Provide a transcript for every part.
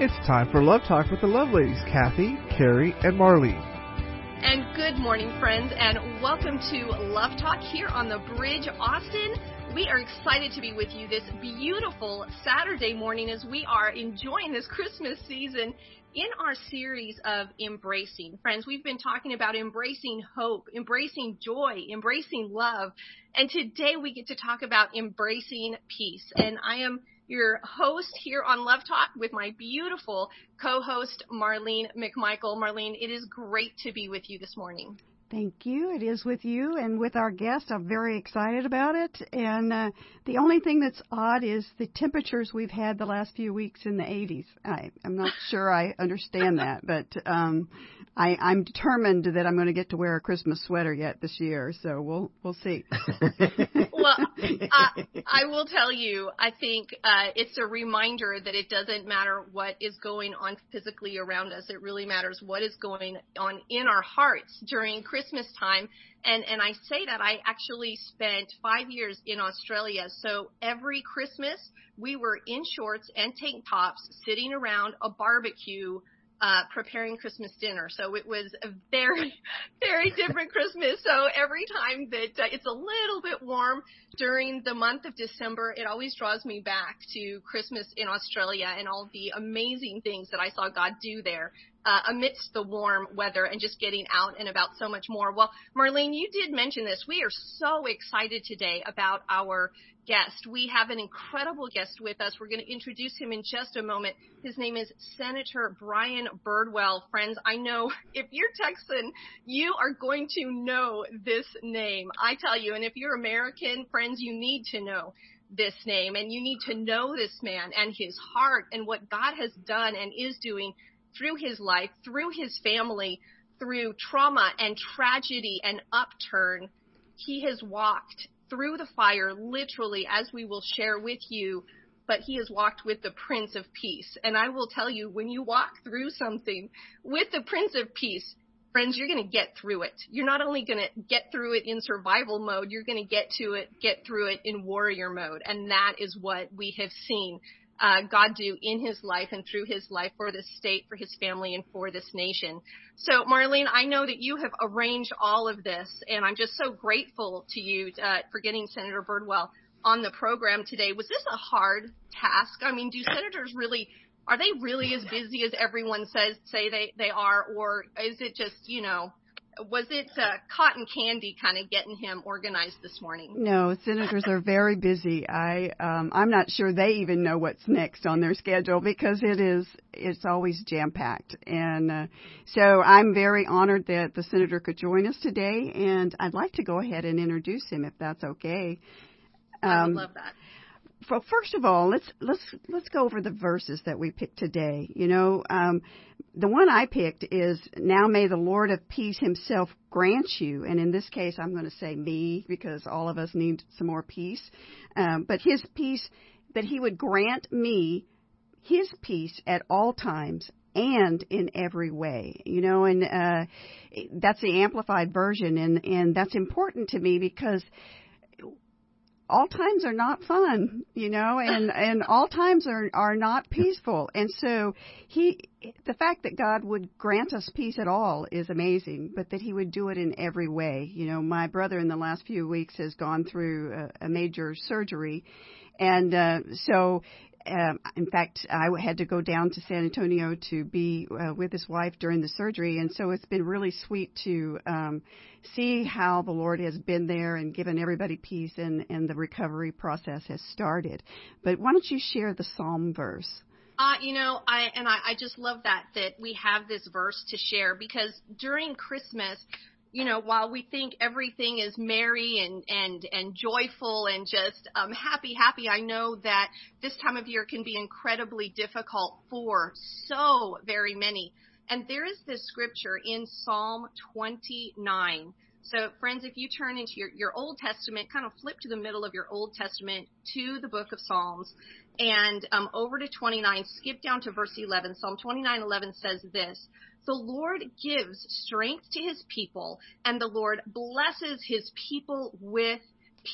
It's time for Love Talk with the Love Ladies, Cathy, Carrie, and Marlene. And good morning, friends, and welcome to Love Talk here on the Bridge, Austin. We are excited to be with you this beautiful Saturday morning as we are enjoying this Christmas season in our series of embracing. Friends, we've been talking about embracing hope, embracing joy, embracing love, and today we get to talk about embracing peace. And I am your host here on Love Talk with my beautiful co-host Marlene McMichael. Marlene, it is great to be with you this morning. Thank you. It is with you and with our guest. I'm very excited about it. And uh, the only thing that's odd is the temperatures we've had the last few weeks in the 80s. I, I'm not sure I understand that, but um, I, I'm determined that I'm going to get to wear a Christmas sweater yet this year. So we'll we'll see. well, uh, I will tell you. I think uh, it's a reminder that it doesn't matter what is going on physically around us. It really matters what is going on in our hearts during Christmas time. And and I say that I actually spent five years in Australia. So every Christmas we were in shorts and tank tops, sitting around a barbecue uh, preparing Christmas dinner. So it was a very, very different Christmas. So every time that uh, it's a little bit warm during the month of December, it always draws me back to Christmas in Australia and all the amazing things that I saw God do there uh, amidst the warm weather and just getting out and about so much more. Well, Marlene, you did mention this. We are so excited today about our guest. We have an incredible guest with us. We're going to introduce him in just a moment. His name is Senator Brian Birdwell. Friends, I know if you're Texan, you are going to know this name. I tell you, and if you're American, friends, you need to know this name and you need to know this man and his heart and what God has done and is doing through his life, through his family, through trauma and tragedy and upturn. He has walked through the fire, literally, as we will share with you, but he has walked with the Prince of Peace. And I will tell you, when you walk through something with the Prince of Peace, friends, you're going to get through it. You're not only going to get through it in survival mode, you're going to get to it, get through it in warrior mode. And that is what we have seen uh, God do in his life and through his life for this state, for his family, and for this nation. So, Marlene, I know that you have arranged all of this, and I'm just so grateful to you uh, for getting Senator Birdwell on the program today. Was this a hard task? I mean, do senators really are they really as busy as everyone says say they they are, or is it just you know was it uh, cotton candy kind of getting him organized this morning? No, senators are very busy. I um, I'm not sure they even know what's next on their schedule because it is it's always jam packed. And uh, so I'm very honored that the senator could join us today, and I'd like to go ahead and introduce him if that's okay. Um, I would um, love that well, first of all, let's let's let's go over the verses that we picked today. You know, um, the one I picked is "Now may the Lord of peace Himself grant you," and in this case, I'm going to say me because all of us need some more peace. Um, but His peace, that He would grant me His peace at all times and in every way you know and uh that's the amplified version and and that's important to me because all times are not fun, you know, and and all times are are not peaceful. And so he the fact that God would grant us peace at all is amazing, but that he would do it in every way. You know, my brother in the last few weeks has gone through a, a major surgery and uh, so um, in fact, I had to go down to San Antonio to be uh, with his wife during the surgery, and so it's been really sweet to um, see how the Lord has been there and given everybody peace, and, and the recovery process has started. But why don't you share the Psalm verse? Uh, you know, I and I, I just love that that we have this verse to share because during Christmas you know, while we think everything is merry and and and joyful and just um, happy, happy, I know that this time of year can be incredibly difficult for so very many. And there is this scripture in Psalm 29. So, friends, if you turn into your, your Old Testament, kind of flip to the middle of your Old Testament to the book of Psalms, and um, over to 29, skip down to verse 11. Psalm 29:11 says this. The Lord gives strength to his people, and the Lord blesses his people with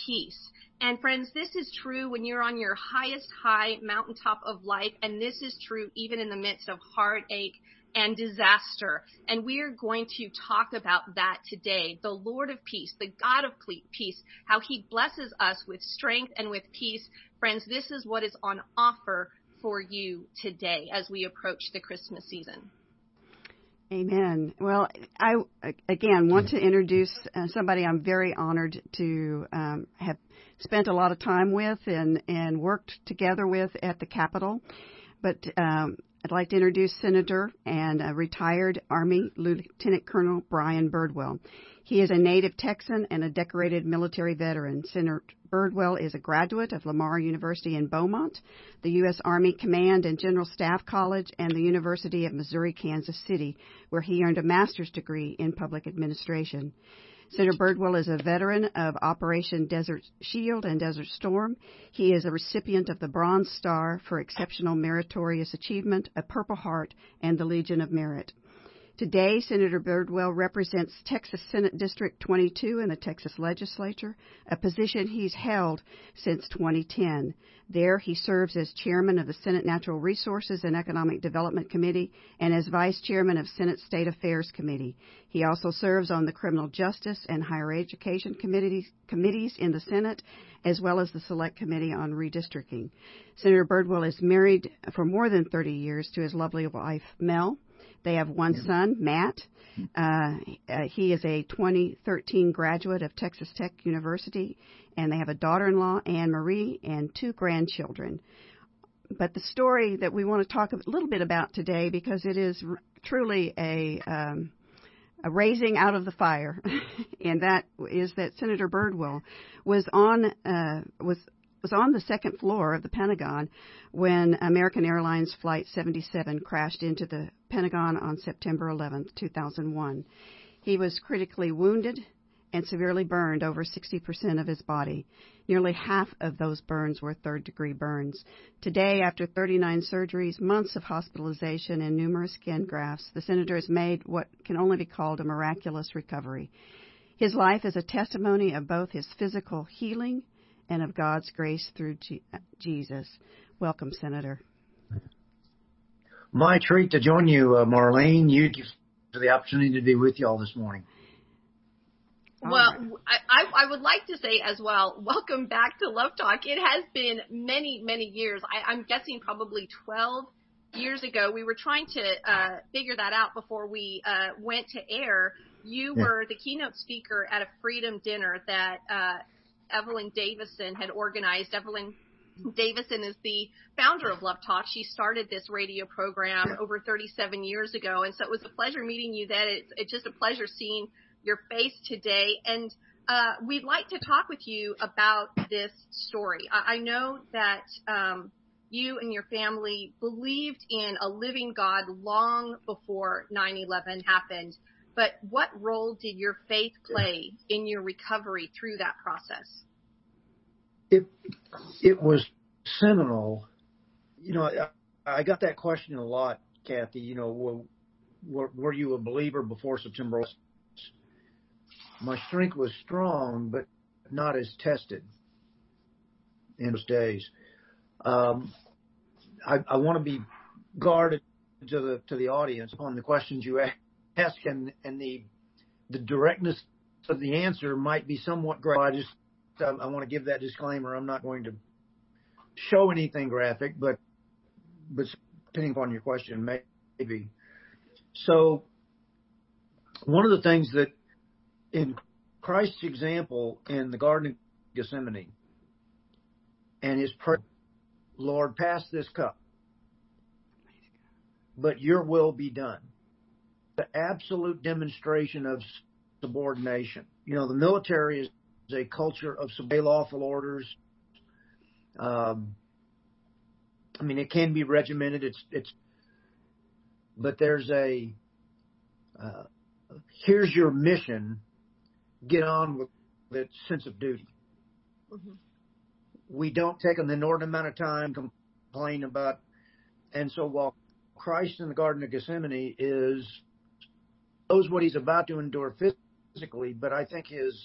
peace. And friends, this is true when you're on your highest high mountaintop of life, and this is true even in the midst of heartache and disaster. And we are going to talk about that today. The Lord of peace, the God of peace, how he blesses us with strength and with peace. Friends, this is what is on offer for you today as we approach the Christmas season. Amen. Well, I again want to introduce uh, somebody I'm very honored to um, have spent a lot of time with and and worked together with at the Capitol. But um, I'd like to introduce Senator and uh, retired Army Lieutenant Colonel Brian Birdwell. He is a native Texan and a decorated military veteran. Senator Birdwell is a graduate of Lamar University in Beaumont, the U.S. Army Command and General Staff College, and the University of Missouri Kansas City, where he earned a master's degree in public administration. Senator Birdwell is a veteran of Operation Desert Shield and Desert Storm. He is a recipient of the Bronze Star for Exceptional Meritorious Achievement, a Purple Heart, and the Legion of Merit. Today, Senator Birdwell represents Texas Senate District 22 in the Texas legislature, a position he's held since 2010. There, he serves as chairman of the Senate Natural Resources and Economic Development Committee and as vice chairman of Senate State Affairs Committee. He also serves on the Criminal Justice and Higher Education committees, committees in the Senate, as well as the Select Committee on Redistricting. Senator Birdwell is married for more than 30 years to his lovely wife, Mel. They have one son, Matt. Uh, uh, he is a 2013 graduate of Texas Tech University, and they have a daughter-in-law, Anne Marie, and two grandchildren. But the story that we want to talk a little bit about today, because it is r- truly a um, a raising out of the fire, and that is that Senator Birdwell was on uh, was was on the second floor of the Pentagon when American Airlines Flight 77 crashed into the Pentagon on September 11, 2001. He was critically wounded and severely burned over 60% of his body. Nearly half of those burns were third degree burns. Today, after 39 surgeries, months of hospitalization, and numerous skin grafts, the senator has made what can only be called a miraculous recovery. His life is a testimony of both his physical healing and of God's grace through Jesus. Welcome, Senator. My treat to join you, uh, Marlene. You for the opportunity to be with you all this morning. Well, I, I would like to say as well, welcome back to Love Talk. It has been many, many years. I, I'm guessing probably 12 years ago. We were trying to uh, figure that out before we uh, went to air. You yeah. were the keynote speaker at a freedom dinner that uh, Evelyn Davison had organized. Evelyn Davison is the founder of Love Talk. She started this radio program over 37 years ago, and so it was a pleasure meeting you then. It's, it's just a pleasure seeing your face today, and uh, we'd like to talk with you about this story. I, I know that um, you and your family believed in a living God long before 9/11 happened. But what role did your faith play in your recovery through that process? It it was seminal. You know, I, I got that question a lot, Cathy. You know, were, were you a believer before September? My strength was strong, but not as tested in those days. Um, I, I want to be guarded to the to the audience on the questions you ask ask and, and the the directness of the answer might be somewhat graphic. I just I, want to give that disclaimer. I'm not going to show anything graphic, but but depending upon your question, maybe. So one of the things that in Christ's example in the Garden of Gethsemane and his prayer, Lord, pass this cup, but your will be done the absolute demonstration of subordination. You know, the military is a culture of obey lawful orders. Um, I mean, it can be regimented. It's it's, but there's a uh, here's your mission. Get on with that sense of duty. Mm-hmm. We don't take an inordinate amount of time complain about, and so while Christ in the Garden of Gethsemane is knows what he's about to endure physically, but I think his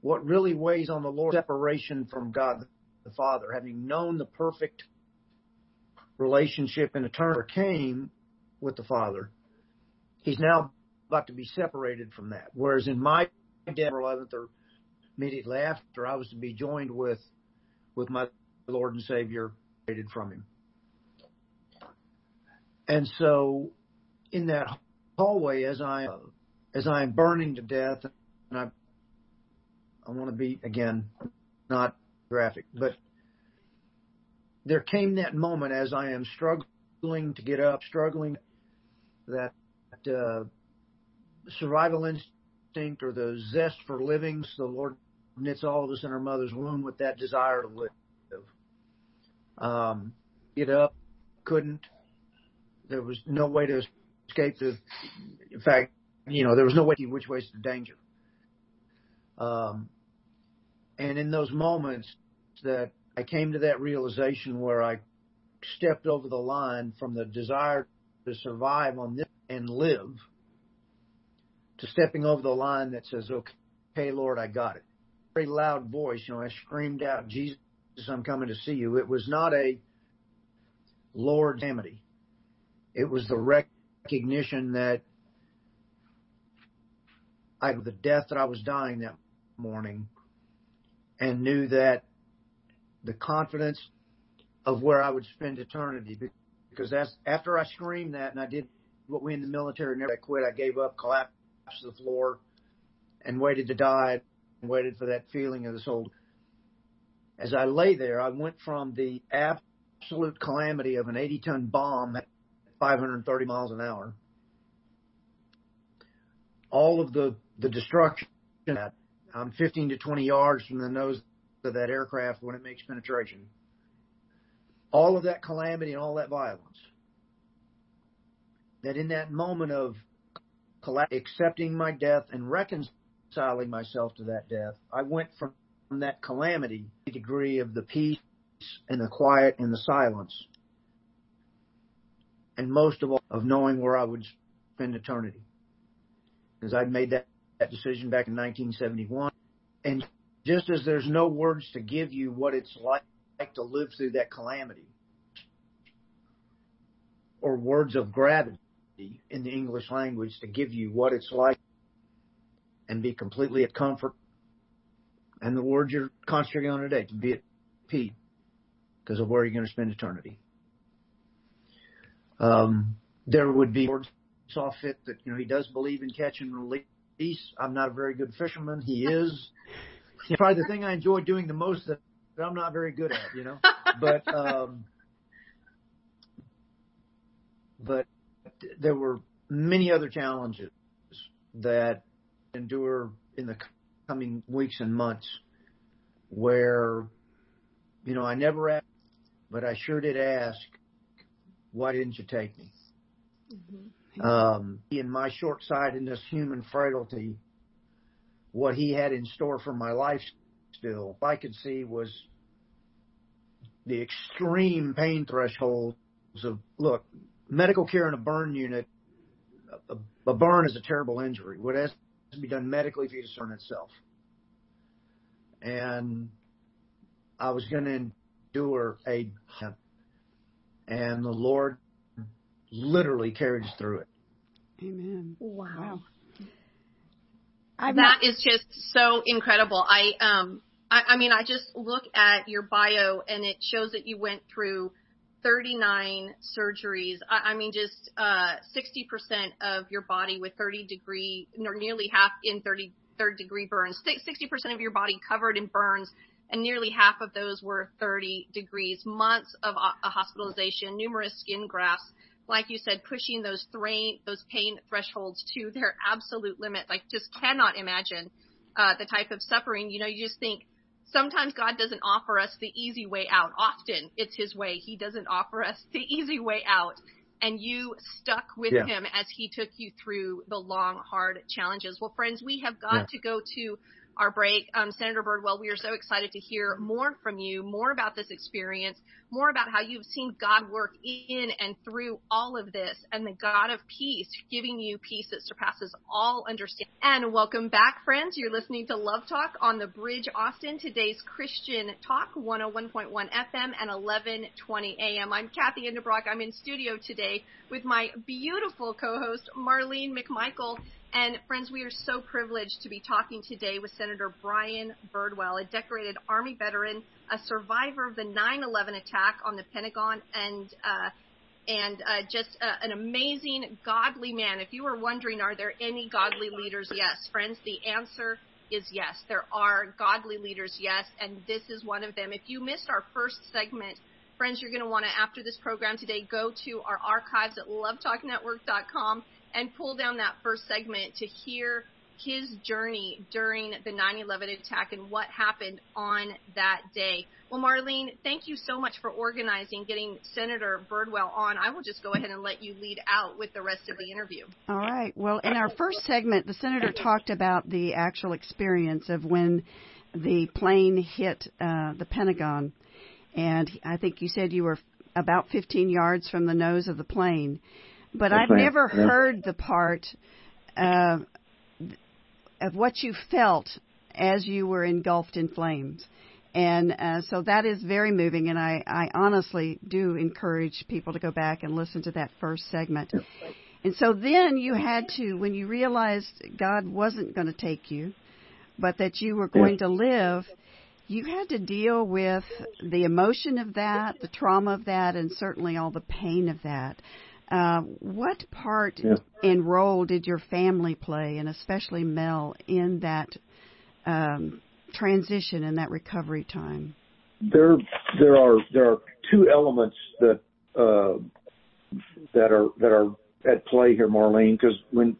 what really weighs on the Lord separation from God the Father, having known the perfect relationship in eternity came with the Father. He's now about to be separated from that. Whereas in my death, 11th or immediately after, I was to be joined with with my Lord and Savior, separated from Him. And so, in that hallway, as I as I am burning to death, and I I want to be again not graphic, but there came that moment as I am struggling to get up, struggling that uh, survival instinct or the zest for living. So the Lord knits all of us in our mother's womb with that desire to live. Um, get up, couldn't. There was no way to escape the. In fact, you know, there was no way which way to the danger. Um, and in those moments that I came to that realization where I stepped over the line from the desire to survive on this and live to stepping over the line that says, okay, Lord, I got it. Very loud voice, you know, I screamed out, Jesus, I'm coming to see you. It was not a Lord amity. It was the recognition that I, the death that I was dying that morning and knew that the confidence of where I would spend eternity because that's after I screamed that and I did what we in the military never quit. I gave up, collapsed to the floor, and waited to die, and waited for that feeling of the soul. As I lay there, I went from the absolute calamity of an 80 ton bomb at 530 miles an hour, all of the, the destruction that I'm 15 to 20 yards from the nose of that aircraft when it makes penetration. All of that calamity and all that violence that in that moment of accepting my death and reconciling myself to that death, I went from that calamity degree of the peace and the quiet and the silence. And most of all, of knowing where I would spend eternity. Because I'd made that, that decision back in 1971. And just as there's no words to give you what it's like, like to live through that calamity, or words of gratitude, in the English language to give you what it's like and be completely at comfort. And the word you're concentrating on today, to be at peace, because of where you're going to spend eternity. Um, there would be saw fit that, you know, he does believe in catch and release. I'm not a very good fisherman. He is. probably the thing I enjoy doing the most that I'm not very good at, you know. But um, but there were many other challenges that endure in the coming weeks and months where, you know, I never asked, but I sure did ask, why didn't you take me? Mm-hmm. Um, in my short sightedness, human frailty, what he had in store for my life still, I could see was the extreme pain thresholds of, look, medical care in a burn unit, a, a burn is a terrible injury. What has to be done medically for you to discern itself. And I was going to endure a, and the Lord literally carried us through it. Amen. Wow. wow. That is just so incredible. I um I, I mean I just look at your bio and it shows that you went through 39 surgeries. I, I mean, just uh, 60% of your body with 30 degree, or nearly half in 30 third degree burns. 60% of your body covered in burns, and nearly half of those were 30 degrees. Months of uh, hospitalization, numerous skin grafts. Like you said, pushing those thrain, those pain thresholds to their absolute limit. Like, just cannot imagine uh, the type of suffering. You know, you just think sometimes God doesn't offer us the easy way out. Often it's his way. He doesn't offer us the easy way out. And you stuck with yeah. him as he took you through the long, hard challenges. Well, friends, we have got yeah. to go to our break. Um, Senator Birdwell, we are so excited to hear more from you, more about this experience, more about how you've seen God work in and through all of this, and the God of peace giving you peace that surpasses all understanding. And welcome back, friends. You're listening to Love Talk on the Bridge Austin, today's Christian Talk, 101.1 FM and 1120 AM. I'm Cathy Endebrock. I'm in studio today with my beautiful co-host, Marlene McMichael. And friends, we are so privileged to be talking today with Senator Brian Birdwell, a decorated Army veteran, a survivor of the 9/11 attack on the Pentagon, and uh, and uh, just uh, an amazing, godly man. If you were wondering, are there any godly leaders? Yes, friends, the answer is yes. There are godly leaders, yes, and this is one of them. If you missed our first segment, friends, you're going to want to, after this program today, go to our archives at lovetalknetwork.com and pull down that first segment to hear his journey during the 9/11 attack and what happened on that day. Well, Marlene, thank you so much for organizing getting Senator Birdwell on. I will just go ahead and let you lead out with the rest of the interview. All right. Well, in our first segment, the senator talked about the actual experience of when the plane hit uh, the Pentagon, and I think you said you were about 15 yards from the nose of the plane. But I've never yeah. heard the part uh, of what you felt as you were engulfed in flames. And uh, so that is very moving, and I, I honestly do encourage people to go back and listen to that first segment. And so then you had to, when you realized God wasn't going to take you, but that you were going to live, you had to deal with the emotion of that, the trauma of that, and certainly all the pain of that. Uh, what part yeah. and role did your family play, and especially Mel, in that um, transition and that recovery time? There, there are there are two elements that uh, that are that are at play here, Marlene. Because when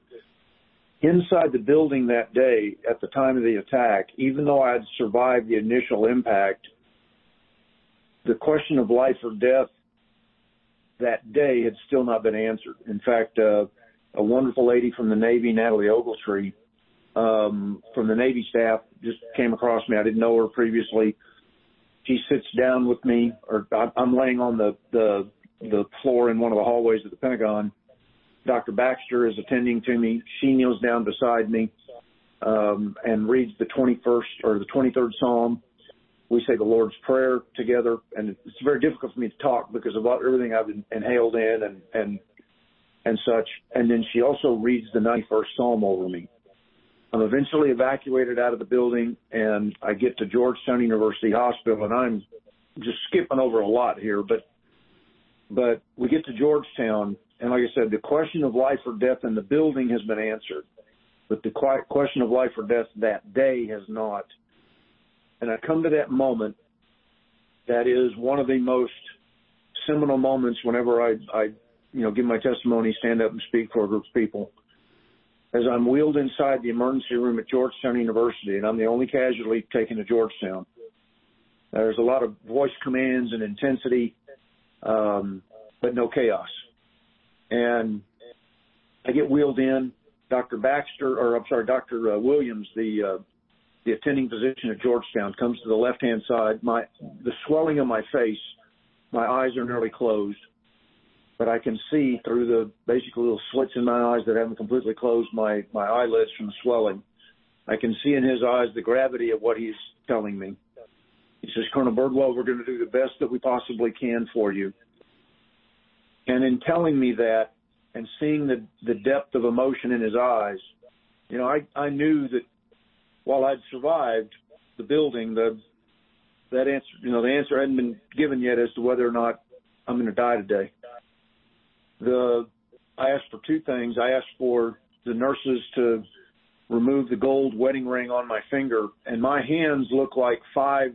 inside the building that day at the time of the attack, even though I had survived the initial impact, the question of life or death that day had still not been answered. In fact, uh, a wonderful lady from the Navy, Natalie Ogletree, um, from the Navy staff, just came across me. I didn't know her previously. She sits down with me, or I'm laying on the the the floor in one of the hallways of the Pentagon. Dr. Baxter is attending to me. She kneels down beside me um, and reads the 21st or the 23rd Psalm we say the Lord's Prayer together, and it's very difficult for me to talk because of everything I've inhaled in and and and such. And then she also reads the 91st Psalm over me. I'm eventually evacuated out of the building, and I get to Georgetown University Hospital, and I'm just skipping over a lot here, but but we get to Georgetown, and like I said, the question of life or death in the building has been answered, but the question of life or death that day has not and I come to that moment that is one of the most seminal moments whenever I, I, you know, give my testimony, stand up and speak for a group of people. As I'm wheeled inside the emergency room at Georgetown University, and I'm the only casualty taken to Georgetown. There's a lot of voice commands and intensity, um, but no chaos. And I get wheeled in. Dr. Baxter, or I'm sorry, Dr. Uh, Williams, the uh, the attending physician at Georgetown comes to the left hand side. My the swelling of my face, my eyes are nearly closed, but I can see through the basically little slits in my eyes that haven't completely closed my my eyelids from the swelling. I can see in his eyes the gravity of what he's telling me. He says, Colonel Birdwell, we're going to do the best that we possibly can for you. And in telling me that and seeing the the depth of emotion in his eyes, you know, I I knew that while I'd survived the building, the that answer, you know, the answer hadn't been given yet as to whether or not I'm going to die today. The I asked for two things. I asked for the nurses to remove the gold wedding ring on my finger, and my hands look like five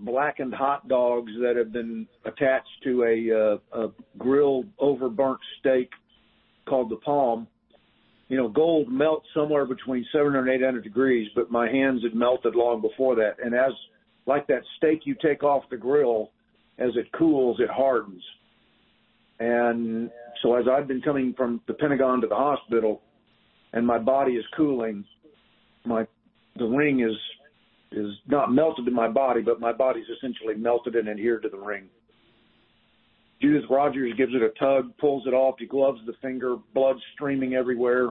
blackened hot dogs that have been attached to a, uh, a grilled over burnt steak called the palm you know, gold melts somewhere between 700 and 800 degrees, but my hands had melted long before that. And as, like that steak you take off the grill, as it cools, it hardens. And so as I've been coming from the Pentagon to the hospital and my body is cooling, my the ring is is not melted in my body, but my body's essentially melted and adhered to the ring. Judith Rogers gives it a tug, pulls it off. He gloves the finger, blood streaming everywhere.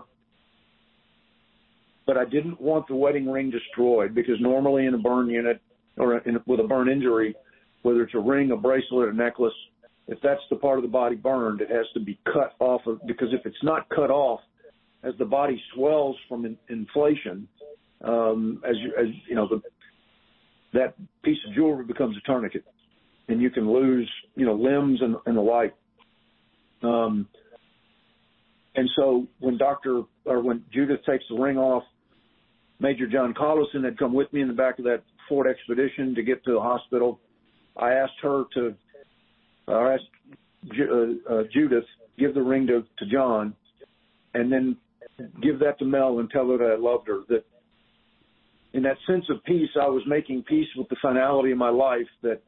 But I didn't want the wedding ring destroyed because normally in a burn unit or in, with a burn injury, whether it's a ring, a bracelet, a necklace, if that's the part of the body burned, it has to be cut off of, because if it's not cut off, as the body swells from in, inflation, um, as you, as you know, the, that piece of jewelry becomes a tourniquet and you can lose, you know, limbs and, and the like. Um, and so when Dr. or when Judith takes the ring off, Major John Collison had come with me in the back of that Ford expedition to get to the hospital. I asked her to, I asked uh, uh, Judith, give the ring to, to John and then give that to Mel and tell her that I loved her. That in that sense of peace, I was making peace with the finality of my life that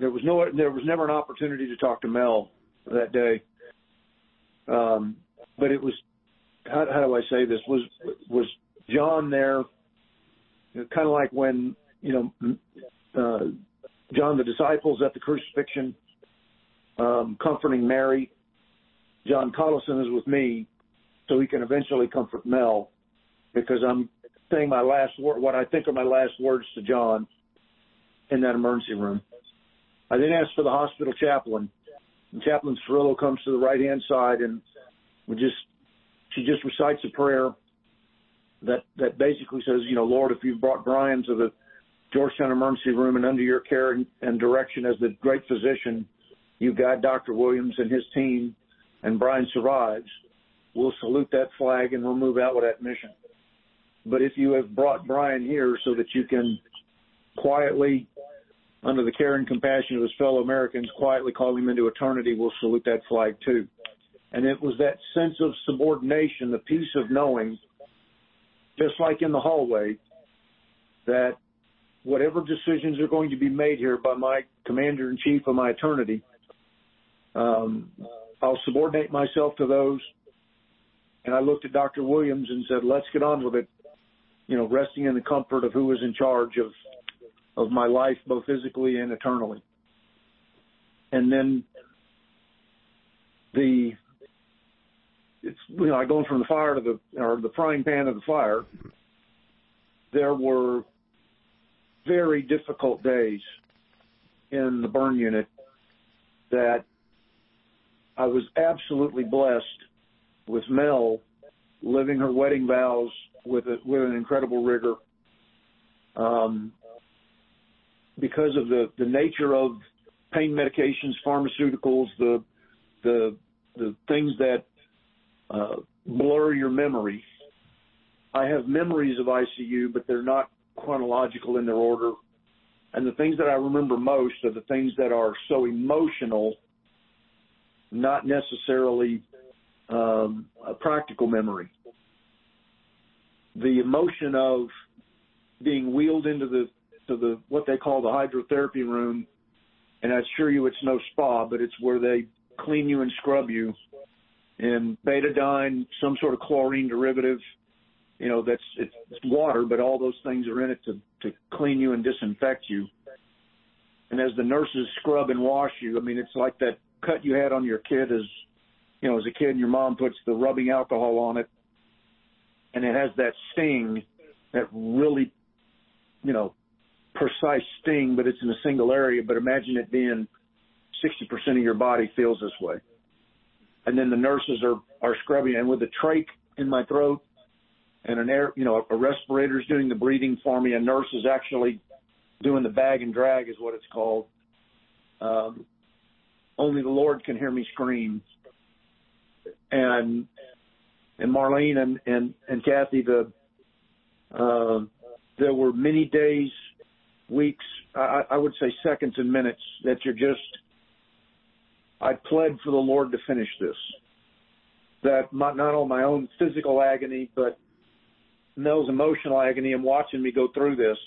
there was no, there was never an opportunity to talk to Mel that day. Um, but it was, how, how do I say this? Was was John there? Kind of like when you know uh, John the disciples at the crucifixion, um, comforting Mary. John Collison is with me, so he can eventually comfort Mel, because I'm saying my last word, what I think are my last words to John in that emergency room. I then asked for the hospital chaplain. And Chaplain Cirillo comes to the right hand side and we just she just recites a prayer that that basically says, you know, Lord, if you've brought Brian to the Georgetown emergency room and under your care and, and direction as the great physician, you guide Dr. Williams and his team, and Brian survives. We'll salute that flag and we'll move out with that mission. But if you have brought Brian here so that you can quietly under the care and compassion of his fellow Americans, quietly call him into eternity, we'll salute that flag too. And it was that sense of subordination, the peace of knowing, just like in the hallway, that whatever decisions are going to be made here by my commander in chief of my eternity, um, I'll subordinate myself to those. And I looked at Dr. Williams and said, let's get on with it, you know, resting in the comfort of who is in charge of of my life, both physically and eternally. And then the it's you know, I going from the fire to the or the frying pan to the fire. There were very difficult days in the burn unit that I was absolutely blessed with Mel living her wedding vows with a, with an incredible rigor. Um, because of the, the nature of pain medications, pharmaceuticals, the the the things that uh, blur your memory. I have memories of ICU, but they're not chronological in their order. And the things that I remember most are the things that are so emotional, not necessarily um, a practical memory. The emotion of being wheeled into the to the what they call the hydrotherapy room, and I assure you it's no spa, but it's where they clean you and scrub you in betadine, some sort of chlorine derivative. You know, that's it's, it's water, but all those things are in it to to clean you and disinfect you. And as the nurses scrub and wash you, I mean, it's like that cut you had on your kid as you know, as a kid, and your mom puts the rubbing alcohol on it, and it has that sting that really, you know, precise sting, but it's in a single area. But imagine it being 60% of your body feels this way. And then the nurses are, are scrubbing and with a trach in my throat and an air, you know, a respirator's doing the breathing for me. A nurse is actually doing the bag and drag is what it's called. Um, only the Lord can hear me scream. And, and Marlene and, and, and Cathy, the, uh, there were many days weeks, I, I would say seconds and minutes that you're just, I pled for the Lord to finish this. That my, not only my own physical agony, but Mel's emotional agony and watching me go through this.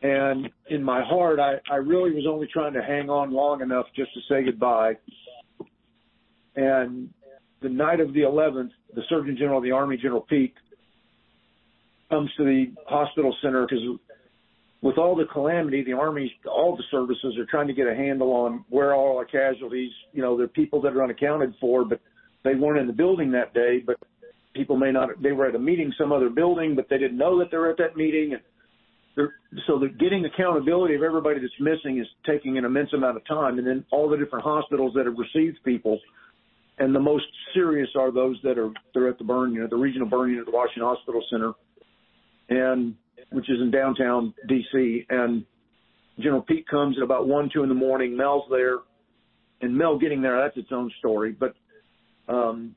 And in my heart, I, I really was only trying to hang on long enough just to say goodbye. And the night of the 11th, the Surgeon General of the Army, General Peake, comes to the hospital center because with all the calamity, the army, all the services are trying to get a handle on where all our casualties. You know, there are people that are unaccounted for, but they weren't in the building that day. But people may not. They were at a meeting some other building, but they didn't know that they were at that meeting. And they're, so the getting accountability of everybody that's missing is taking an immense amount of time. And then all the different hospitals that have received people, and the most serious are those that are they're at the burn unit, you know, the regional burn unit the Washington Hospital Center, and which is in downtown DC. And General Peake comes at about one, two in the morning. Mel's there, and Mel getting there that's its own story. But um,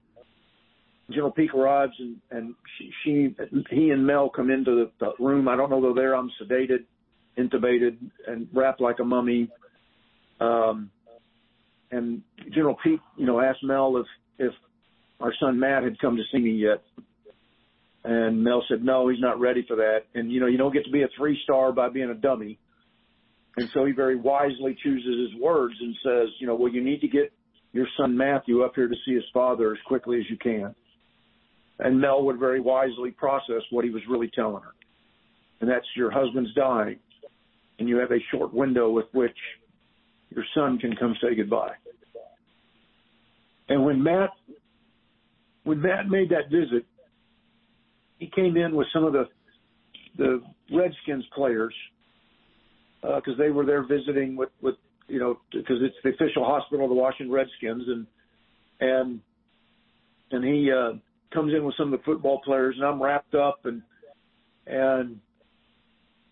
General Peake arrives, and and she, she he and Mel come into the, the room. I don't know they're there. I'm sedated, intubated, and wrapped like a mummy. Um, and General Peake, you know, asked Mel if if our son Matt had come to see me yet. And Mel said, no, he's not ready for that. And, you know, you don't get to be a three star by being a dummy. And so he very wisely chooses his words and says, you know, well, you need to get your son Matthew up here to see his father as quickly as you can. And Mel would very wisely process what he was really telling her. And that's your husband's dying. And you have a short window with which your son can come say goodbye. And when Matt, when Matt made that visit, he came in with some of the the Redskins players because uh, they were there visiting with with you know because it's the official hospital of the Washington Redskins and and and he uh, comes in with some of the football players and I'm wrapped up and and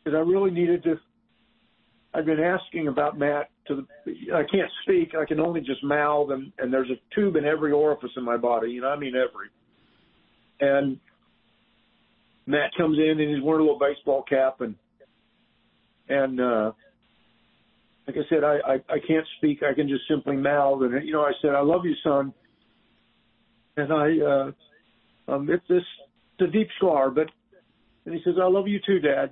and I really needed to. I've been asking about Matt to the. I can't speak. I can only just mouth and and there's a tube in every orifice in my body. You know, I mean every. And Matt comes in and he's wearing a little baseball cap and and uh like I said, I, I I can't speak. I can just simply mouth and you know I said I love you, son. And I uh um it's this it's a deep scar, but and he says I love you too, Dad.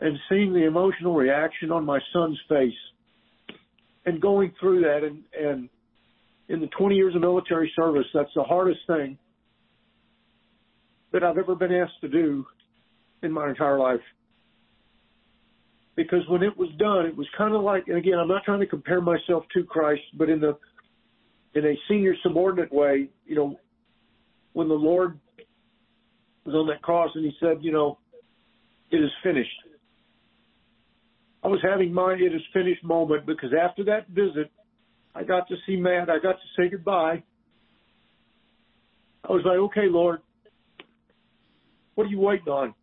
And seeing the emotional reaction on my son's face and going through that and and in the 20 years of military service, that's the hardest thing that I've ever been asked to do in my entire life. Because when it was done, it was kind of like, and again, I'm not trying to compare myself to Christ, but in the in a senior subordinate way, you know, when the Lord was on that cross and He said, you know, it is finished. I was having my it is finished moment because after that visit, I got to see Matt. I got to say goodbye. I was like, okay, Lord, what are you waiting on?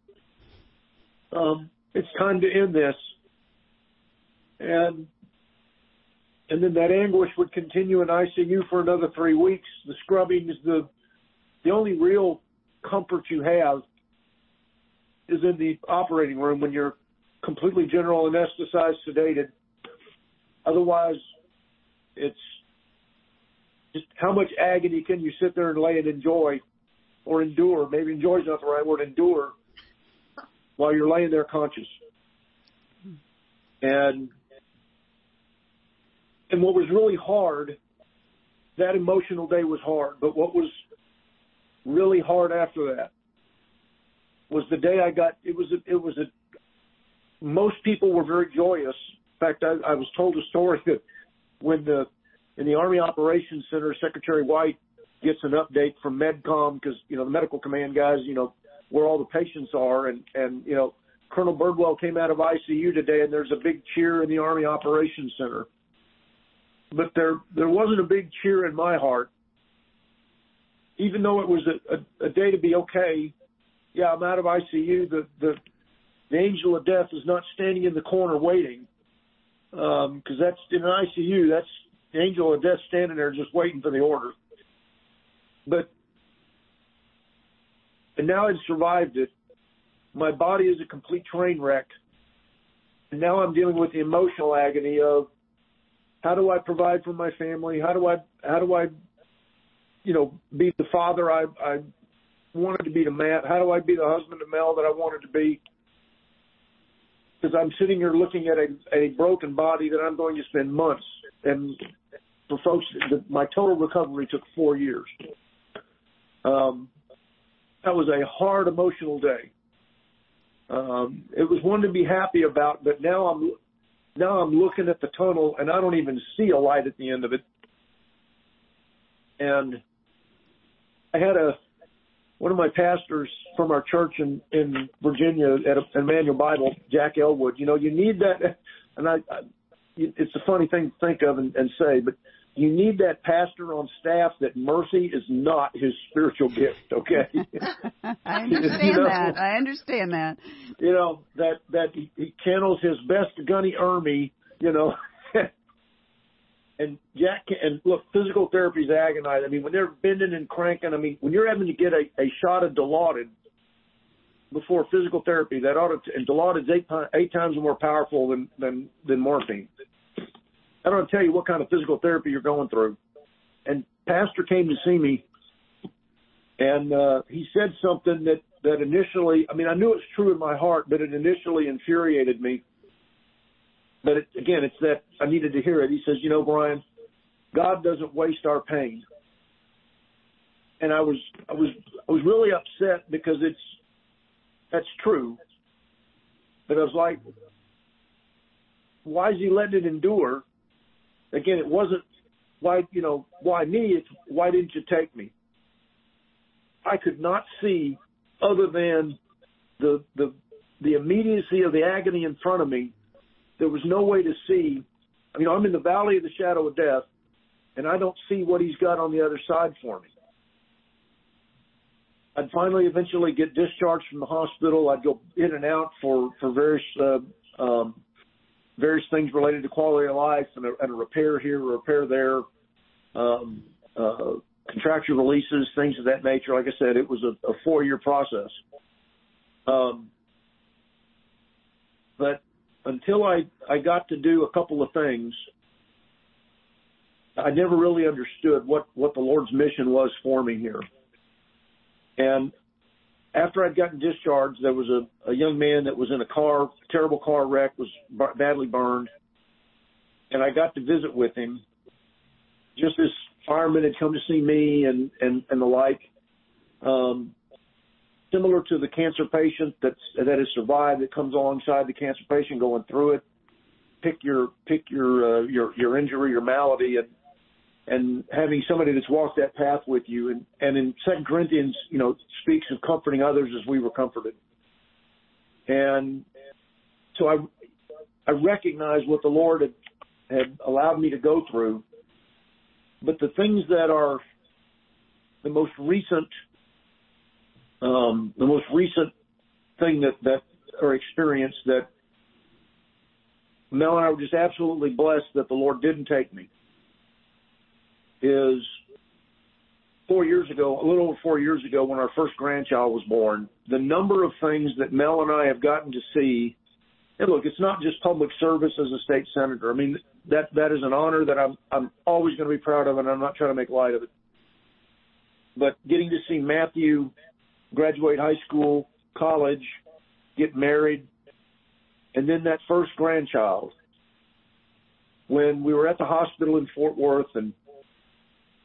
Um, it's time to end this. And and then that anguish would continue in ICU for another three weeks. The scrubbing is the the only real comfort you have is in the operating room when you're completely general anesthetized, sedated. Otherwise, it's just how much agony can you sit there and lay and enjoy or endure. Maybe enjoy is not the right word. Endure while you're laying there conscious. And and what was really hard, that emotional day was hard. But what was really hard after that was the day I got. It was a, it was a. Most people were very joyous. In fact, I, I was told a story that when the in the Army Operations Center, Secretary White gets an update from MedCom because you know the medical command guys, you know where all the patients are, and and you know Colonel Birdwell came out of ICU today, and there's a big cheer in the Army Operations Center. But there there wasn't a big cheer in my heart, even though it was a, a, a day to be okay. Yeah, I'm out of ICU. The the the angel of death is not standing in the corner waiting, because um, that's in an ICU. That's the angel of death standing there just waiting for the order. But and now I've survived it. My body is a complete train wreck. And now I'm dealing with the emotional agony of how do I provide for my family? How do I how do I you know be the father I I wanted to be to Matt? How do I be the husband to Mel that I wanted to be? Because I'm sitting here looking at a, a broken body that I'm going to spend months. And for folks, my total recovery took four years. Um, that was a hard emotional day. Um, it was one to be happy about, but now I'm now I'm looking at the tunnel and I don't even see a light at the end of it. And I had a one of my pastors from our church in in Virginia at Emmanuel Bible, Jack Elwood. You know, you need that, and I, I it's a funny thing to think of and, and say, but you need that pastor on staff that mercy is not his spiritual gift. Okay. I understand you know, that. I understand that. You know that that he, he channels his best Gunny Ermey. You know. and Jack and look, physical therapy is agonizing. I mean, when they're bending and cranking, I mean, when you're having to get a, a shot of Dilaudid before physical therapy, that ought to, and Dilaudid's eight eight times more powerful than than than morphine. I don't tell you what kind of physical therapy you're going through. And Pastor came to see me, and uh, he said something that that initially, I mean, I knew it was true in my heart, but it initially infuriated me. But it, again, it's that I needed to hear it. He says, "You know, Brian, God doesn't waste our pain." And I was I was I was really upset because it's that's true. But I was like, why is he letting it endure Again, it wasn't why, you know, why me? It's why didn't you take me? I could not see other than the, the, the immediacy of the agony in front of me. There was no way to see. I mean, I'm in the valley of the shadow of death and I don't see what he's got on the other side for me. I'd finally eventually get discharged from the hospital. I'd go in and out for, for various, uh, um, various things related to quality of life and a, and a repair here, a repair there, um, uh, contractual releases, things of that nature. Like I said, it was a, a four year process. Um, but until I, I got to do a couple of things, I never really understood what, what the Lord's mission was for me here. And after I'd gotten discharged, there was a, a young man that was in a car, terrible car wreck, was b- badly burned, and I got to visit with him. Just as firemen had come to see me and and and the like. Um, similar to the cancer patient that's that has survived that comes alongside the cancer patient going through it. Pick your pick your uh, your your injury, your malady, and and having somebody that's walked that path with you. And, and in Second Corinthians, you know, speaks of comforting others as we were comforted. And so I, I recognize what the Lord had, had allowed me to go through. But the things that are the most recent, um, the most recent thing that, that or experience that Mel and I were just absolutely blessed that the Lord didn't take me is four years ago, a little over four years ago, when our first grandchild was born, the number of things that Mel and I have gotten to see. And look, it's not just public service as a state senator. I mean, that that is an honor that I'm I'm always going to be proud of, and I'm not trying to make light of it. But getting to see Matthew graduate high school, college, get married, and then that first grandchild. When we were at the hospital in Fort Worth, and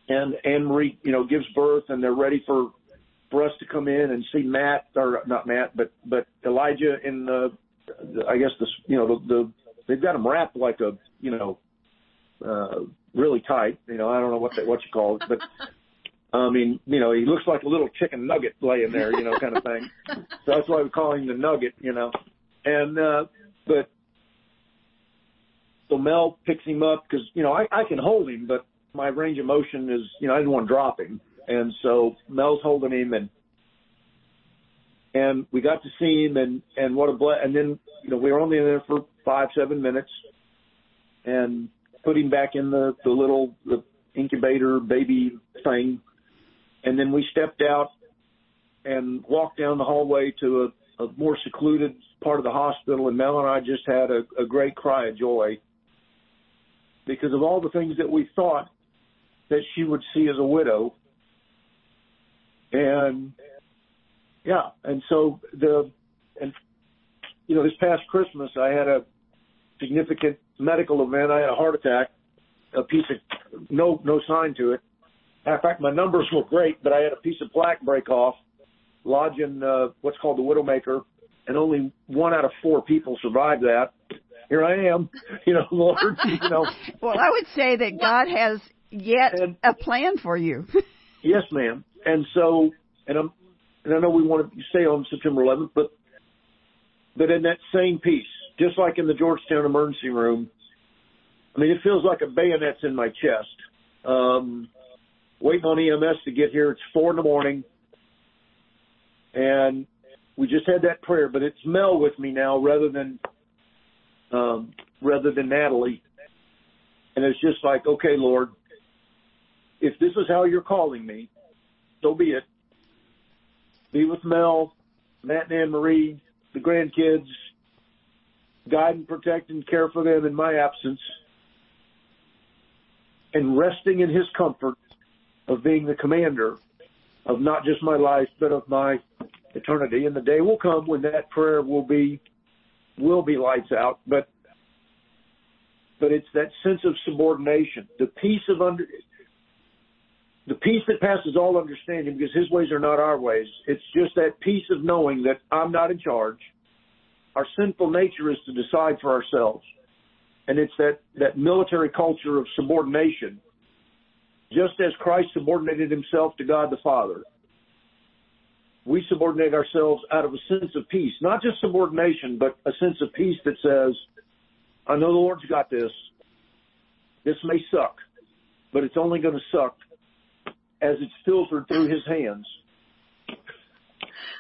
and Anne Marie, you know, gives birth and they're ready for for us to come in and see Matt or not Matt, but but Elijah in the, the I guess the you know the, the they've got him wrapped like a you know uh really tight, you know, I don't know what that what you call it, but I mean, you know, he looks like a little chicken nugget laying there, you know, kind of thing. So that's why we call him the nugget, you know. And uh but so Mel picks him up because you know I, I can hold him, but my range of motion is, you know, I didn't want to drop him. And so Mel's holding him and, and we got to see him and, and what a ble- and then, you know, we were only in there for five, seven minutes and put him back in the, the little, the incubator baby thing. And then we stepped out and walked down the hallway to a, a more secluded part of the hospital and Mel and I just had a, a great cry of joy because of all the things that we thought that she would see as a widow. And yeah, and so the and you know this past Christmas I had a significant medical event. I had a heart attack, a piece of no no sign to it. In fact, my numbers were great, but I had a piece of plaque break off lodge in uh, what's called the Widowmaker, and only one out of four people survived that. Here I am, you know, Lord, you know. Well, I would say that God has yet And- a plan for you. Yes, ma'am. And so, and I'm, and I know we want to stay on September 11th, but, but in that same piece, just like in the Georgetown emergency room, I mean, it feels like a bayonet's in my chest. Um, waiting on EMS to get here. It's four in the morning, and we just had that prayer. But it's Mel with me now, rather than um, rather than Natalie. And it's just like, okay, Lord, if this is how you're calling me, so be it. Be with Mel, Matt and Marie, the grandkids, guide and protect and care for them in my absence, and resting in his comfort of being the commander of not just my life, but of my eternity. And the day will come when that prayer will be, will be lights out, but, but it's that sense of subordination, the peace of under, the peace that passes all understanding because his ways are not our ways. It's just that peace of knowing that I'm not in charge. Our sinful nature is to decide for ourselves. And it's that, that military culture of subordination. Just as Christ subordinated himself to God the Father, we subordinate ourselves out of a sense of peace. Not just subordination, but a sense of peace that says, I know the Lord's got this. This may suck, but it's only going to suck as it's filtered through his hands.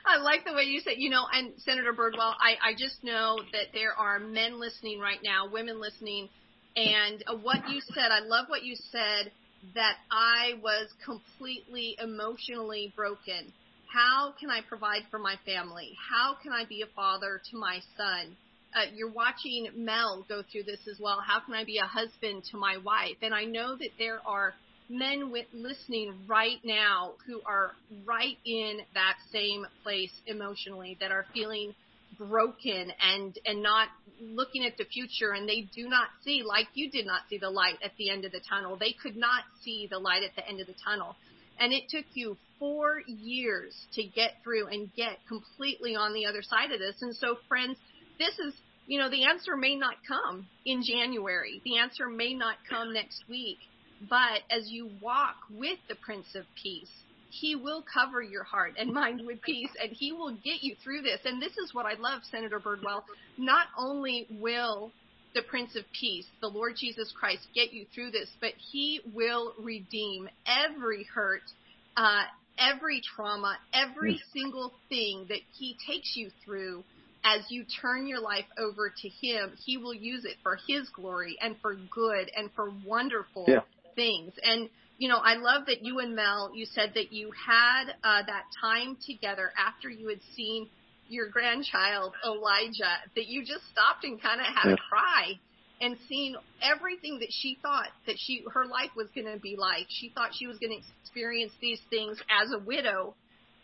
I like the way you said, you know, and Senator Birdwell, I, I just know that there are men listening right now, women listening, and uh, what you said, I love what you said, that I was completely emotionally broken. How can I provide for my family? How can I be a father to my son? Uh, you're watching Mel go through this as well. How can I be a husband to my wife? And I know that there are men with listening right now who are right in that same place emotionally that are feeling broken and and not looking at the future and they do not see like you did not see the light at the end of the tunnel. They could not see the light at the end of the tunnel. And it took you 4 years to get through and get completely on the other side of this. And so friends this is you know the answer may not come in January. The answer may not come next week but as you walk with the Prince of Peace, he will cover your heart and mind with peace and he will get you through this. And this is what I love, Senator Birdwell. Not only will the Prince of Peace, the Lord Jesus Christ, get you through this, but he will redeem every hurt, uh, every trauma, every single thing that he takes you through as you turn your life over to him, he will use it for his glory and for good and for wonderful Yeah. Things. And you know, I love that you and Mel, you said that you had uh, that time together after you had seen your grandchild Elijah, that you just stopped and kind of had Yeah. a cry and seen everything that she thought that she her life was going to be like. She thought she was going to experience these things as a widow,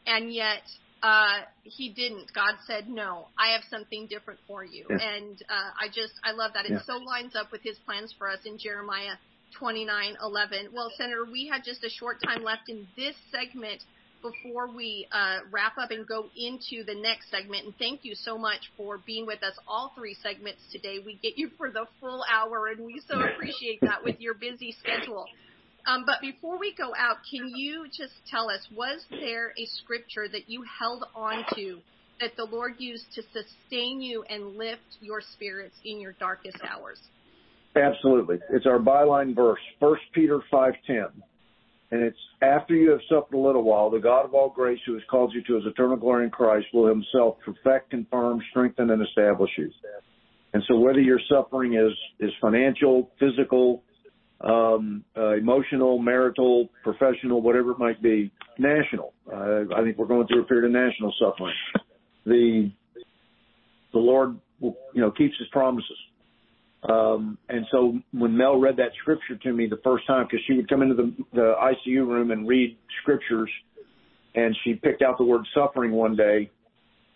and yet uh, he didn't. God said, "No, I have something different for you." Yeah. And uh, I just I love that. It Yeah. so lines up with His plans for us in Jeremiah 29:11. Well, Senator, we had just a short time left in this segment before we uh, wrap up and go into the next segment. And thank you so much for being with us all three segments today. We get you for the full hour, and we so appreciate that with your busy schedule. Um, but before we go out, can you just tell us, was there a scripture that you held on to that the Lord used to sustain you and lift your spirits in your darkest hours? Absolutely. It's our byline verse, 1 Peter 5.10. And it's, after you have suffered a little while, the God of all grace who has called you to his eternal glory in Christ will himself perfect, confirm, strengthen, and establish you. And so whether your suffering is, is financial, physical, um, uh, emotional, marital, professional, whatever it might be, national. Uh, I think we're going through a period of national suffering. The, the Lord, will, you know, keeps his promises. Um, and so when Mel read that scripture to me the first time, because she would come into the, the ICU room and read scriptures, and she picked out the word suffering one day,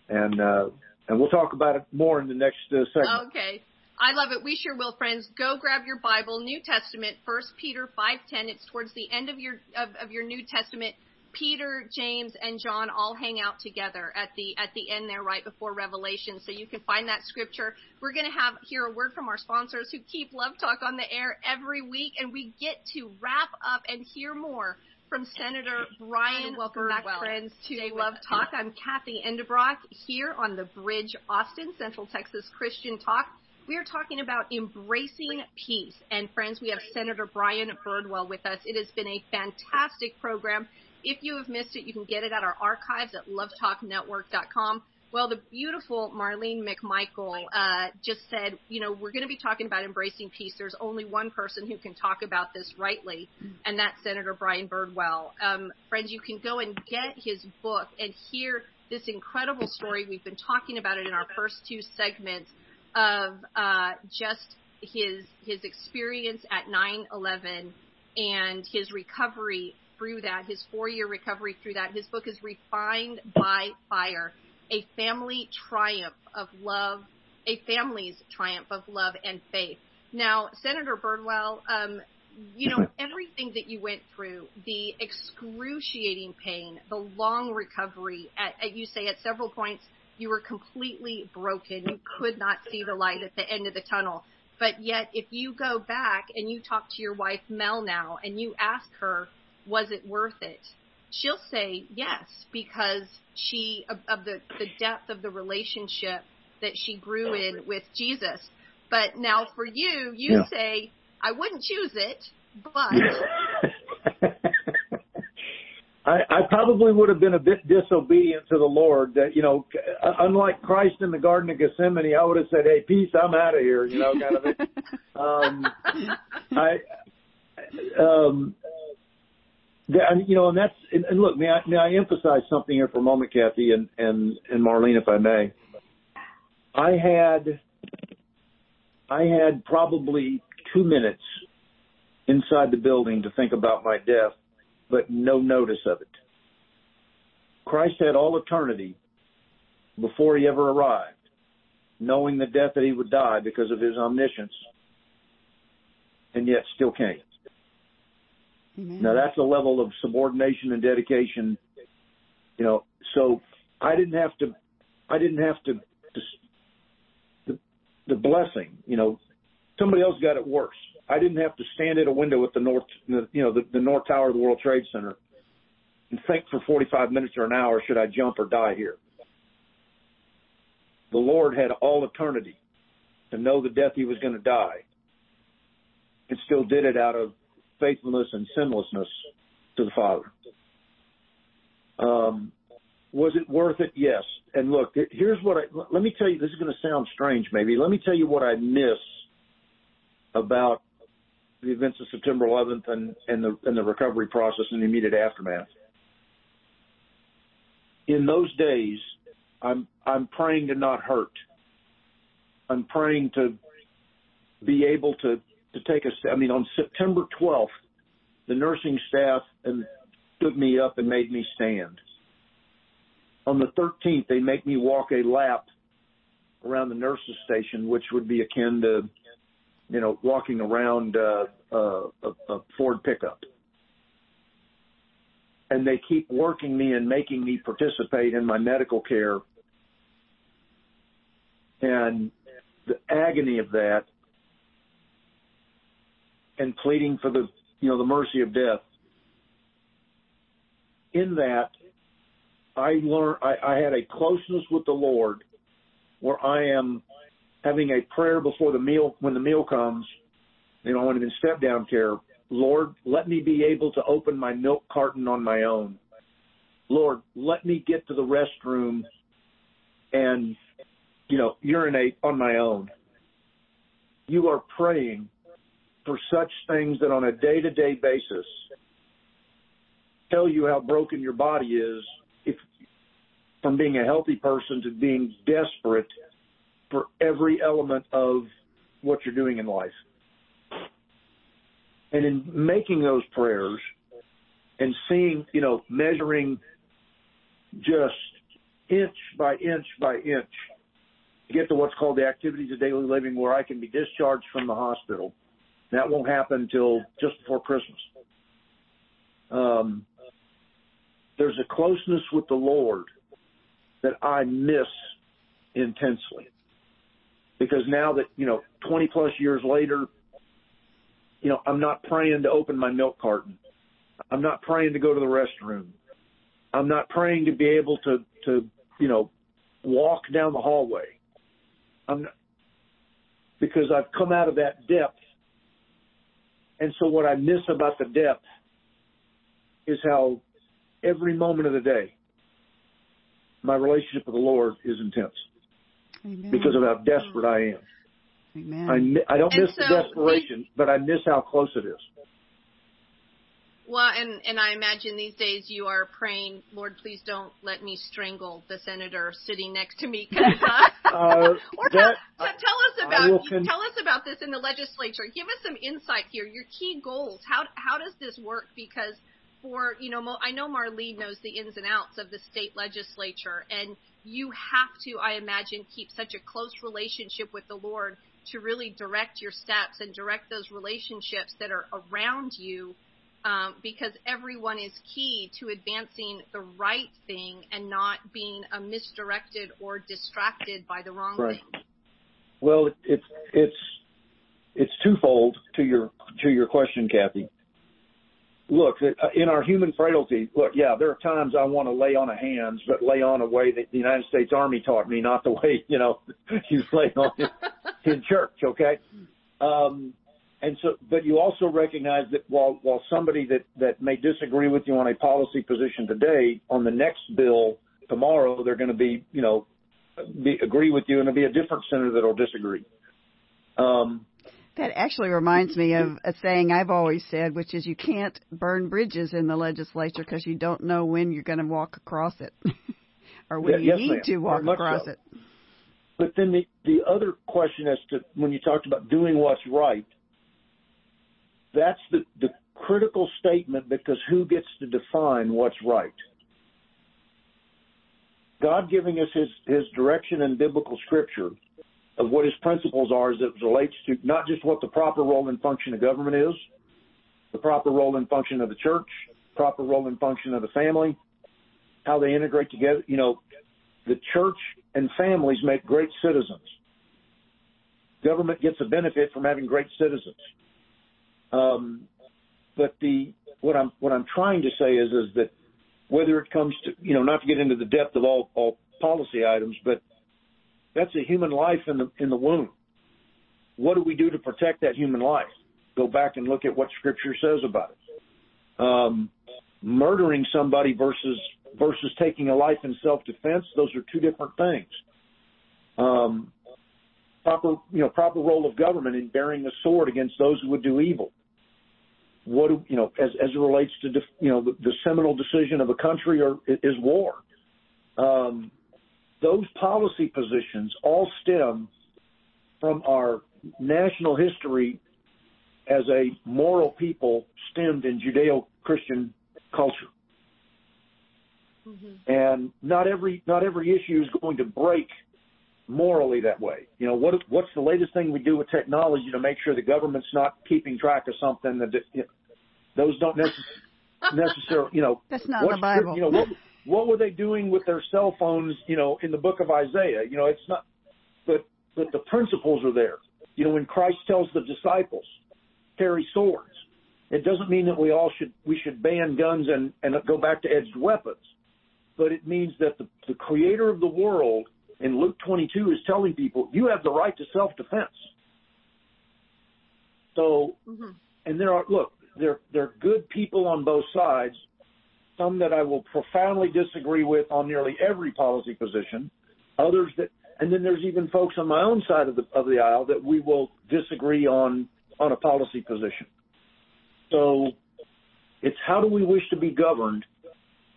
and uh, and we'll talk about it more in the next uh, segment. Okay. I love it. We sure will, friends. Go grab your Bible, New Testament, First Peter 5:10. It's towards the end of your of, of your New Testament Peter, James, and John all hang out together at the at the end there, right before Revelation. So you can find that scripture. We're going to have hear a word from our sponsors who keep Love Talk on the air every week, and we get to wrap up and hear more from Senator Brian. Welcome Birdwell. back, friends, to Stay Love. Talk. I'm Cathy Endebrock here on the Bridge, Austin, Central Texas Christian Talk. We are talking about embracing peace. And friends, we have Senator Brian Birdwell with us. It has been a fantastic program. If you have missed it, you can get it at our archives at lovetalknetwork.com. Well, the beautiful Marlene McMichael uh, just said, you know, we're going to be talking about embracing peace. There's only one person who can talk about this rightly, and that's Senator Brian Birdwell. Um, friends, you can go and get his book and hear this incredible story. We've been talking about it in our first two segments of uh, just his his experience at 9/11 and his recovery through that, his four-year recovery through that. His book is Refined by Fire a family triumph of love, a family's triumph of love and faith. Now, Senator Birdwell, um, you know, everything that you went through, the excruciating pain, the long recovery, at, at, you say at several points you were completely broken. You could not see the light at the end of the tunnel. But yet, if you go back and you talk to your wife Mel now and you ask her, was it worth it? she'll say yes because she of, of the the depth of the relationship that she grew in with Jesus. But now for you, you Yeah. say I wouldn't choose it, but I, I probably would have been a bit disobedient to the Lord. That you know, uh, unlike Christ in the Garden of Gethsemane, I would have said, "Hey, peace, I'm out of here." You know, kind of. Thing. Um, I, um, and, you know, and that's and, and look, may I, may I emphasize something here for a moment, Cathy and and and Marlene, if I may. I had, I had probably two minutes inside the building to think about my death but no notice of it. Christ had all eternity before he ever arrived, knowing the death that he would die because of his omniscience, and yet still came. Amen. Now that's a level of subordination and dedication, you know. So I didn't have to, I didn't have to, the, the blessing, you know. Somebody else got it worse. I didn't have to stand at a window at the north, you know, the, the north tower of the World Trade Center and think for 45 minutes or an hour, should I jump or die here? The Lord had all eternity to know the death he was going to die and still did it out of faithfulness and sinlessness to the Father. Um, was it worth it? Yes. And look, here's what I, let me tell you, this is going to sound strange maybe. Let me tell you what I miss about the events of September 11th and, and the and the recovery process and the immediate aftermath. In those days, I'm I'm praying to not hurt. I'm praying to be able to to take step. I mean, on September 12th, the nursing staff and stood me up and made me stand. On the 13th, they make me walk a lap around the nurses station, which would be akin to you know, walking around uh, uh, a, a Ford pickup. And they keep working me and making me participate in my medical care. And the agony of that and pleading for the, you know, the mercy of death. In that, I learned, I, I had a closeness with the Lord where I am having a prayer before the meal when the meal comes, you know, when I'm in step down care, Lord, let me be able to open my milk carton on my own. Lord, let me get to the restroom and, you know, urinate on my own. You are praying for such things that on a day to day basis tell you how broken your body is if from being a healthy person to being desperate for every element of what you're doing in life. And in making those prayers and seeing, you know, measuring just inch by inch by inch to get to what's called the activities of daily living where I can be discharged from the hospital. That won't happen until just before Christmas. Um, there's a closeness with the Lord that I miss intensely. Because now that, you know, 20 plus years later, you know, I'm not praying to open my milk carton. I'm not praying to go to the restroom. I'm not praying to be able to, to, you know, walk down the hallway. I'm not, because I've come out of that depth. And so what I miss about the depth is how every moment of the day, my relationship with the Lord is intense Amen. because of how desperate I am. Amen. I, I don't And miss so the desperation, but I miss how close it is. Well, and and I imagine these days you are praying, Lord, please don't let me strangle the senator sitting next to me. uh, Uh, or tell, that- tell us about con- tell us about this in the legislature. Give us some insight here. Your key goals. How how does this work? Because for you know, Mo- I know Marlene knows the ins and outs of the state legislature, and you have to, I imagine, keep such a close relationship with the Lord to really direct your steps and direct those relationships that are around you um, because everyone is key to advancing the right thing and not being uh, misdirected or distracted by the wrong Right. thing. Well, it's it's it's twofold to your to your question, Cathy. Look, uh, in our human frailty, look, yeah, there are times I want to lay on a hands, but lay on a way that the United States Army taught me, not the way you know you lay on in, in church. Okay, um, and so, but you also recognize that while while somebody that that may disagree with you on a policy position today, on the next bill tomorrow, they're going to be you know be, agree with you, and it'll be a different senator that'll disagree. Um, That actually reminds me of a saying I've always said, which is you can't burn bridges in the legislature because you don't know when you're going to walk across it or when you need to walk across so. it. But then the, the other question as to when you talked about doing what's right, that's the, the critical statement because who gets to define what's right? God giving us his, his direction in biblical scripture of what his principles are as it relates to not just what the proper role and function of government is, the proper role and function of the church, proper role and function of the family, how they integrate together. You know, the church and families make great citizens. Government gets a benefit from having great citizens. Um, but the what I'm what I'm trying to say is is that whether it comes to you know not to get into the depth of all all policy items, but that's a human life in the in the womb. What do we do to protect that human life? Go back and look at what Scripture says about it. Um, murdering somebody versus versus taking a life in self defense; those are two different things. Um, proper you know proper role of government in bearing the sword against those who would do evil. What do, you know as as it relates to def, you know the, the seminal decision of a country or is war. Um, those policy positions all stem from our national history as a moral people stemmed in Judeo-Christian culture. Mm-hmm. And not every not every issue is going to break morally that way. You know, what what's the latest thing we do with technology to make sure the government's not keeping track of something that you know, those don't necess- necessarily, you know, That's not what's the Bible. You know, what what were they doing with their cell phones, you know, in the book of Isaiah? You know, it's not but but the principles are there. You know, when Christ tells the disciples carry swords, it doesn't mean that we all should we should ban guns and and go back to edged weapons. But it means that the, the creator of the world in Luke 22 is telling people you have the right to self-defense. So, Mm-hmm. and there are look, there there are good people on both sides. Some that I will profoundly disagree with on nearly every policy position. Others that, and then there's even folks on my own side of the of the aisle that we will disagree on on a policy position. So, it's how do we wish to be governed,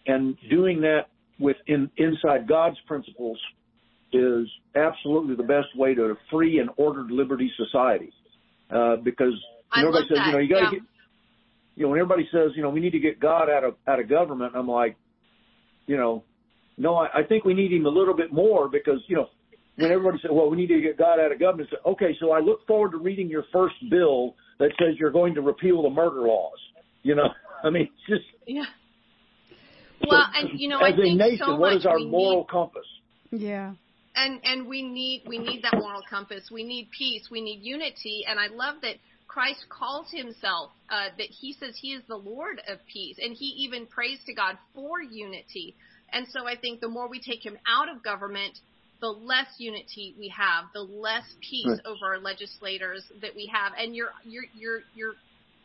and doing that within inside God's principles is absolutely the best way to a free and ordered liberty society. Uh, because I everybody says, that. you know, you got to Yeah. get, you know, when everybody says, you know, we need to get God out of out of government, I'm like, you know, no, I, I think we need him a little bit more because, you know, when everybody said, well, we need to get God out of government, I said, okay, so I look forward to reading your first bill that says you're going to repeal the murder laws. You know, I mean, it's just Yeah. Well, and you know, as I a think nation, so what much is our moral need, compass? Yeah. And and we need we need that moral compass. We need peace. We need unity. And I love that Christ calls himself uh, that he says he is the Lord of peace, and he even prays to God for unity. And so I think the more we take him out of government, the less unity we have, the less peace Right. over our legislators that we have. And your your your your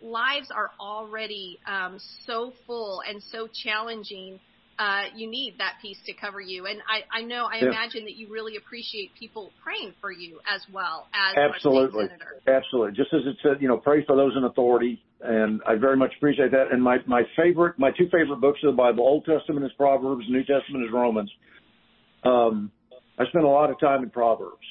lives are already um, so full and so challenging. Uh, you need that peace to cover you. And I, I know, I Yeah. imagine that you really appreciate people praying for you as well as Absolutely. senator. Absolutely. Just as it said, you know, pray for those in authority, and I very much appreciate that. And my my favorite, my two favorite books of the Bible, Old Testament is Proverbs, New Testament is Romans. Um, I spent a lot of time in Proverbs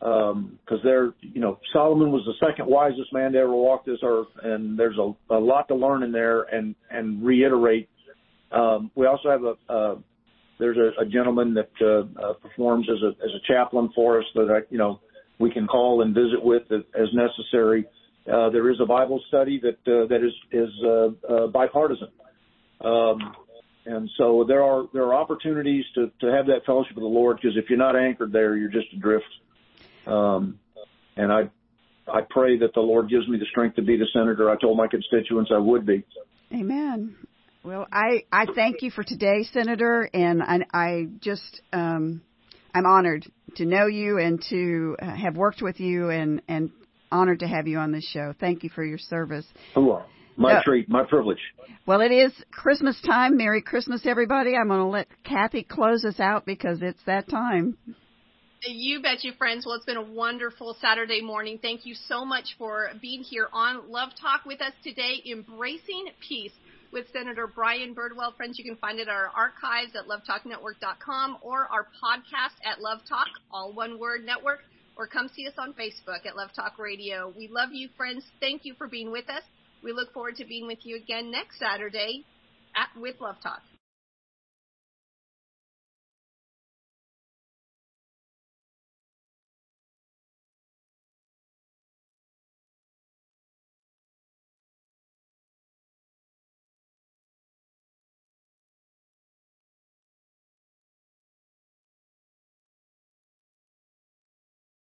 because they're, you know, Solomon was the second wisest man to ever walk this earth, and there's a, a lot to learn in there and and reiterate. Um, we also have a there's a, gentleman that uh, uh, performs as a chaplain for us that I, you know we can call and visit with as, necessary. Uh, there is a Bible study that that is is bipartisan, um, and so there are there are opportunities to to have that fellowship with the Lord because if you're not anchored there, you're just adrift. Um, and I I pray that the Lord gives me the strength to be the senator I told my constituents I would be. Amen. Well, I, I thank you for today, Senator, and I, I just um, I'm honored to know you and to uh, have worked with you, and and honored to have you on this show. Thank you for your service. Oh, my Yeah. treat, my privilege. Well, it is Christmas time. Merry Christmas, everybody. I'm going to let Cathy close us out because it's that time. You bet you, friends. Well, it's been a wonderful Saturday morning. Thank you so much for being here on Love Talk with us today, Embracing Peace with Senator Brian Birdwell. Friends, you can find it at our archives at lovetalknetwork.com or our podcast at Love Talk, all one word network, or come see us on Facebook at Love Talk Radio. We love you, friends. Thank you for being with us. We look forward to being with you again next Saturday at, with Love Talk.